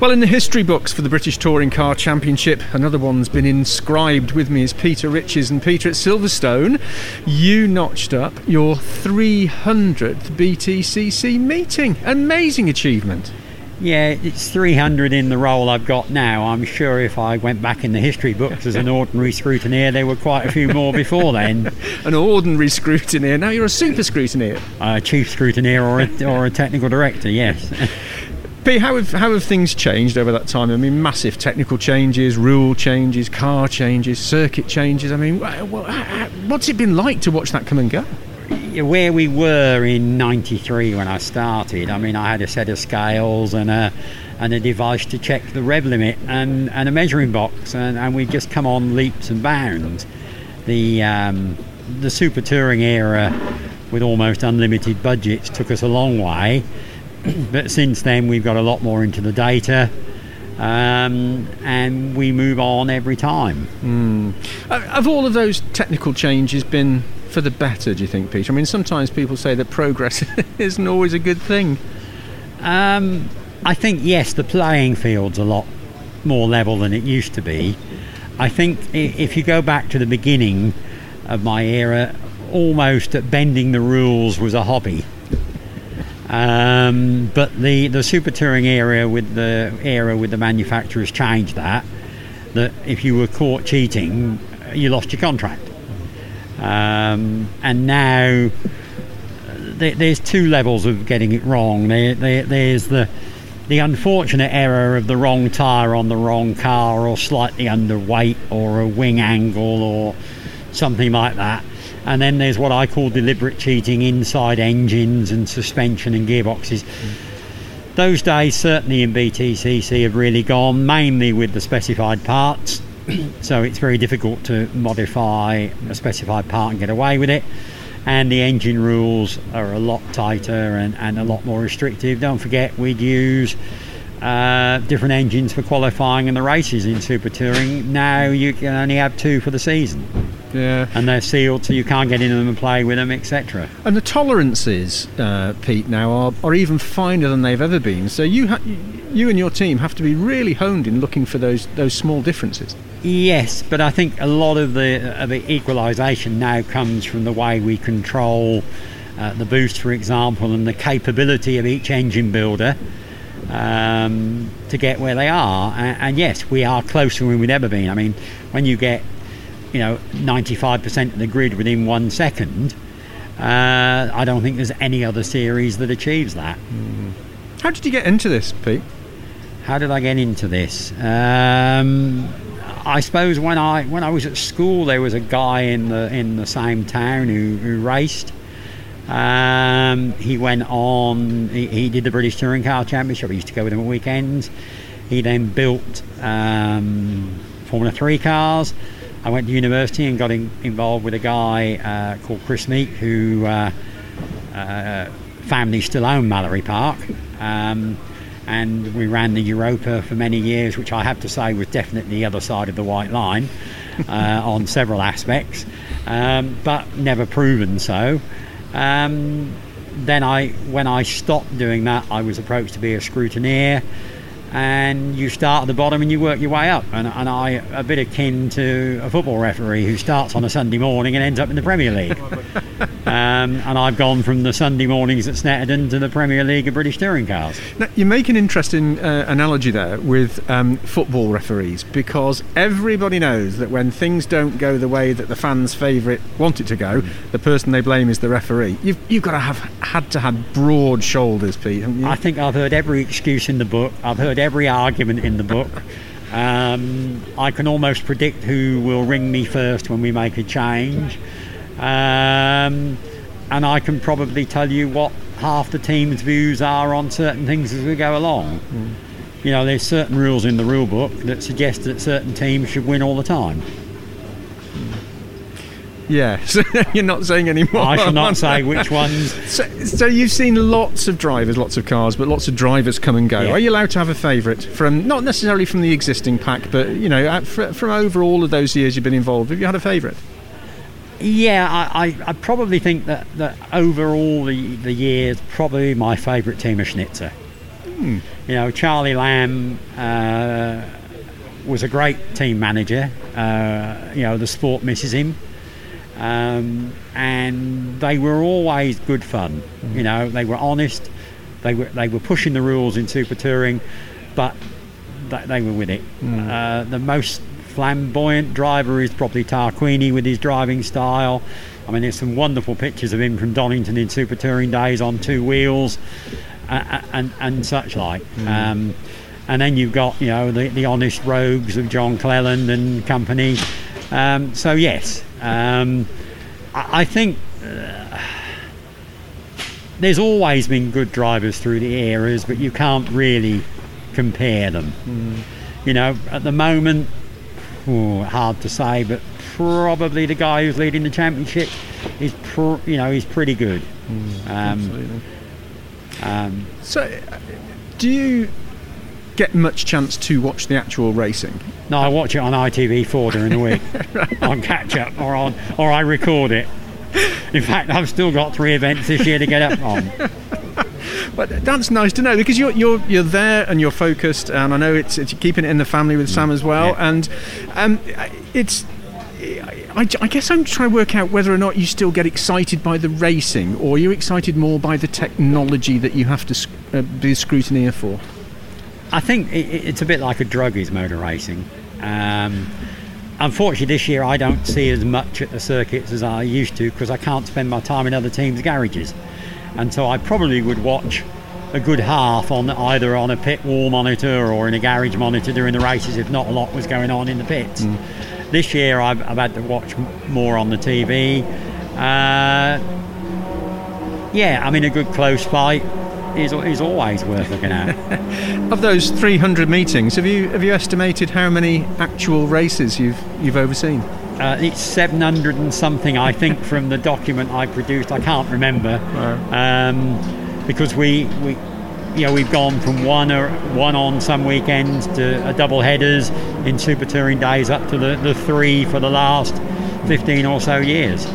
Well, in the history books for the British Touring Car Championship, another one's been inscribed with me is Peter Riches. And Peter, at Silverstone, you notched up your 300th BTCC meeting. Amazing achievement. Yeah, it's 300 in the role I've got now. I'm sure if I went back in the history books as an ordinary scrutineer, there were quite a few more before then. An ordinary scrutineer. Now you're a super scrutineer. A chief scrutineer or a, or a technical director, yes. How have, how have things changed over that time? I mean, massive technical changes, rule changes, car changes, circuit changes. I mean, wha- wha- what's it been like to watch that come and go? Where we were in 93 when I started, I mean, I had a set of scales and a, and a device to check the rev limit and, and a measuring box, and, and we'd just come on leaps and bounds. The, um, the super touring era with almost unlimited budgets took us a long way, but since then we've got a lot more into the data. Um, and we move on every time. Uh, Have all of those technical changes been for the better, do you think, Peter? I mean, sometimes people say that progress isn't always a good thing. Um, I think yes, the playing field's a lot more level than it used to be. I think if you go back to the beginning of my era, almost bending the rules was a hobby. Um, but the, the super touring era with the era with the manufacturers changed that. That if you were caught cheating, you lost your contract. Um, and now there, there's two levels of getting it wrong. There, there, there's the the unfortunate error of the wrong tyre on the wrong car, or slightly underweight, or a wing angle, or something like that. And then there's what I call deliberate cheating inside engines and suspension and gearboxes. Those days, certainly in BTCC, have really gone, mainly with the specified parts. so it's very difficult to modify a specified part and get away with it. And the engine rules are a lot tighter and, and a lot more restrictive. Don't forget, we'd use uh, different engines for qualifying in the races in Super Touring. Now you can only have two for the season, Yeah. and they're sealed, so you can't get in them and play with them, etc. And the tolerances, uh, Pete, now are, are even finer than they've ever been. So you, ha- you and your team have to be really honed in looking for those those small differences. Yes, but I think a lot of the of the equalisation now comes from the way we control uh, the boost, for example, and the capability of each engine builder um, to get where they are. And, and yes, we are closer than we've ever been. I mean, when you get you know 95% of the grid within one second, uh, I don't think there's any other series that achieves that. How did you get into this, Pete? How did I get into this? Um, I suppose when I when I was at school, there was a guy in the in the same town who, who raced. Um, he went on. He, he did the British Touring Car Championship. I used to go with him on weekends. He then built um, Formula Three cars. I went to university and got in, involved with a guy uh, called Chris Meek, who uh, uh, family still own Mallory Park. Um, and we ran the Europa for many years, which I have to say was definitely the other side of the white line uh, on several aspects, um, but never proven so. Um, then I, when I stopped doing that, I was approached to be a scrutineer, and you start at the bottom and you work your way up. And, and I, a bit akin to a football referee who starts on a Sunday morning and ends up in the Premier League. um, and I've gone from the Sunday mornings at Snetterton to the Premier League of British touring cars. Now, you make an interesting uh, analogy there with um, football referees because everybody knows that when things don't go the way that the fans' favourite want it to go, the person they blame is the referee. You've, you've got to have had to have broad shoulders, Pete, haven't you? I think I've heard every excuse in the book. I've heard every argument in the book. Um, I can almost predict who will ring me first when we make a change. Um, and I can probably tell you what half the team's views are on certain things as we go along. You know, there's certain rules in the rule book that suggest that certain teams should win all the time. Yes, you're not saying any more. I shall not say which ones. So, so you've seen lots of drivers, lots of cars, but lots of drivers come and go. Yeah. Are you allowed to have a favourite from not necessarily from the existing pack, but you know, from over all of those years you've been involved? Have you had a favourite? Yeah, I, I, I probably think that, that over all the, the years, probably my favourite team is Schnitzer. You know, Charly Lamm uh, was a great team manager. Uh, you know, the sport misses him. Um, and they were always good fun. You know, they were honest. They were they were pushing the rules in super touring, but th- they were with it. Uh, the most flamboyant driver is probably Tarquini with his driving style. I mean, there's some wonderful pictures of him from Donington in super touring days on two wheels, uh, and and such like. Um, and then you've got you know the, the honest rogues of John Cleland and company. Um, so yes, um, I, I think uh, there's always been good drivers through the eras, but you can't really compare them. You know, at the moment, oh, hard to say, but probably the guy who's leading the championship is, pr- you know, he's pretty good. Um, Absolutely. um, So, uh, do you get much chance to watch the actual racing? no, I watch it on ITV4 during the week on catch up, or on, or I record it. In fact, I've still got three events this year to get up on. But that's nice to know because you're you're you're there and you're focused, and I know it's, it's keeping it in the family with Sam as well, yeah. and um, it's. I, I guess I'm trying to work out whether or not you still get excited by the racing, or are you excited more by the technology that you have to uh, be scrutineer for. I think it, it- it's a bit like a drug is motor racing. Um, unfortunately, this year I don't see as much at the circuits as I used to because I can't spend my time in other teams' garages, and so I probably would watch a good half on either on a pit wall monitor or in a garage monitor during the races if not a lot was going on in the pits. This year I've, I've had to watch more on the TV. Uh, yeah, I mean a good close fight is, is always worth looking at. Of those 300 meetings, have you have you estimated how many actual races you've you've overseen? Uh, it's 700 and something, I think, from the document I produced. I can't remember um, because we, we, you know, we've gone from one or one on some weekends to a double headers in super touring days up to the, the three for the last 15 or so years.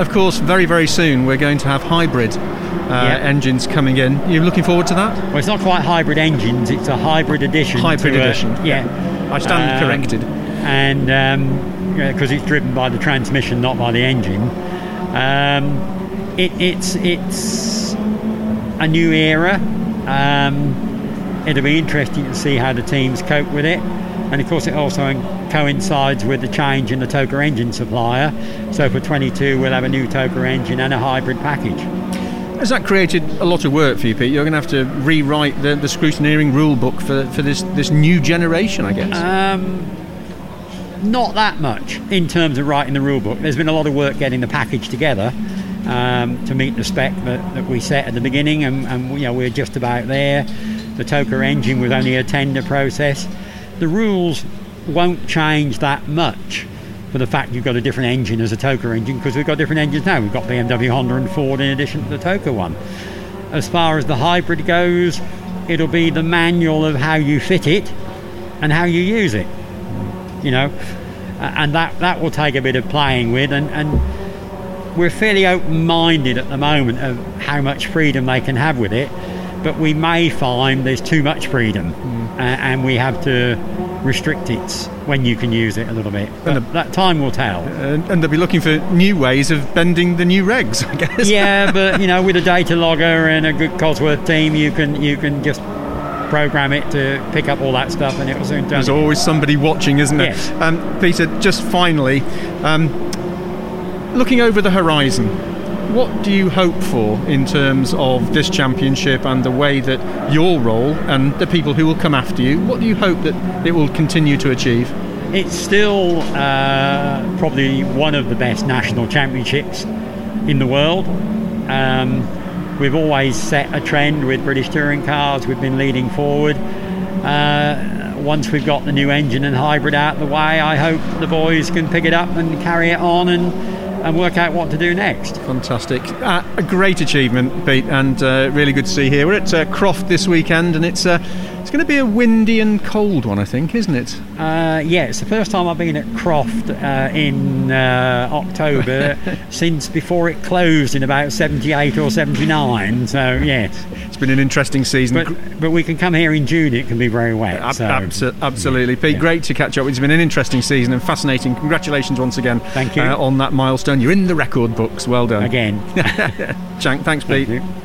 Of course, very very soon we're going to have hybrid uh, Yeah. engines coming in. You're looking forward to that? Well, it's not quite hybrid engines; it's a hybrid edition. Hybrid to a- edition. yeah. I stand Um, corrected. and because it's driven by the transmission, not by the engine. Um, it, it's it's a new era. Um, it'll be interesting to see how the teams cope with it, and of course, it also coincides with the change in the TOCA engine supplier. So for 22, we'll have a new TOCA engine and a hybrid package. Has that created a lot of work for you, Pete? You're going to have to rewrite the, the scrutineering rule book for, for this, this new generation, I guess. Um, not that much in terms of writing the rule book. There's been a lot of work getting the package together um, to meet the spec that, that we set at the beginning, and, and you know we're just about there. The TOCA engine was only a tender process. The rules won't change that much for the fact you've got a different engine as a TOCA engine because we've got different engines now. We've got BMW, Honda, and Ford in addition to the TOCA one. As far as the hybrid goes, it'll be the manual of how you fit it and how you use it you know, and that that will take a bit of playing with, and, and we're fairly open-minded at the moment of how much freedom they can have with it, but we may find there's too much freedom, and we have to restrict it when you can use it a little bit. But And that time will tell. and, and they'll be looking for new ways of bending the new regs, I guess. yeah, but you know, with a data logger and a good Cosworth team, you can you can just program it to pick up all that stuff, and it will soon turn. There's always somebody watching, isn't there? Yes. Um, Peter, just finally, um, looking over the horizon, what do you hope for in terms of this championship and the way that your role and the people who will come after you, what do you hope that it will continue to achieve? It's still uh, probably one of the best national championships in the world. Um, we've always set a trend with British touring cars. We've been leading forward. Uh, once we've got the new engine and hybrid out of the way, I hope the boys can pick it up and carry it on and, and work out what to do next. Fantastic. Uh, a great achievement, Pete, and uh, really good to see you here. We're at uh, Croft this weekend, and it's, uh, it's going to be a windy and cold one, I think, isn't it? Uh, yeah, it's the first time I've been at Croft uh, in uh, October since before it closed in about 78 or 79. So, yes. It's been an interesting season. But, but we can come here in June, it can be very wet. Ab- so- abso- absolutely, Pete. Yeah. Great to catch up. It's been an interesting season and fascinating. Congratulations once again. Thank you. uh, on that milestone. You're in the record books. Well done. Again. Jank, thanks, Pete. Thank you.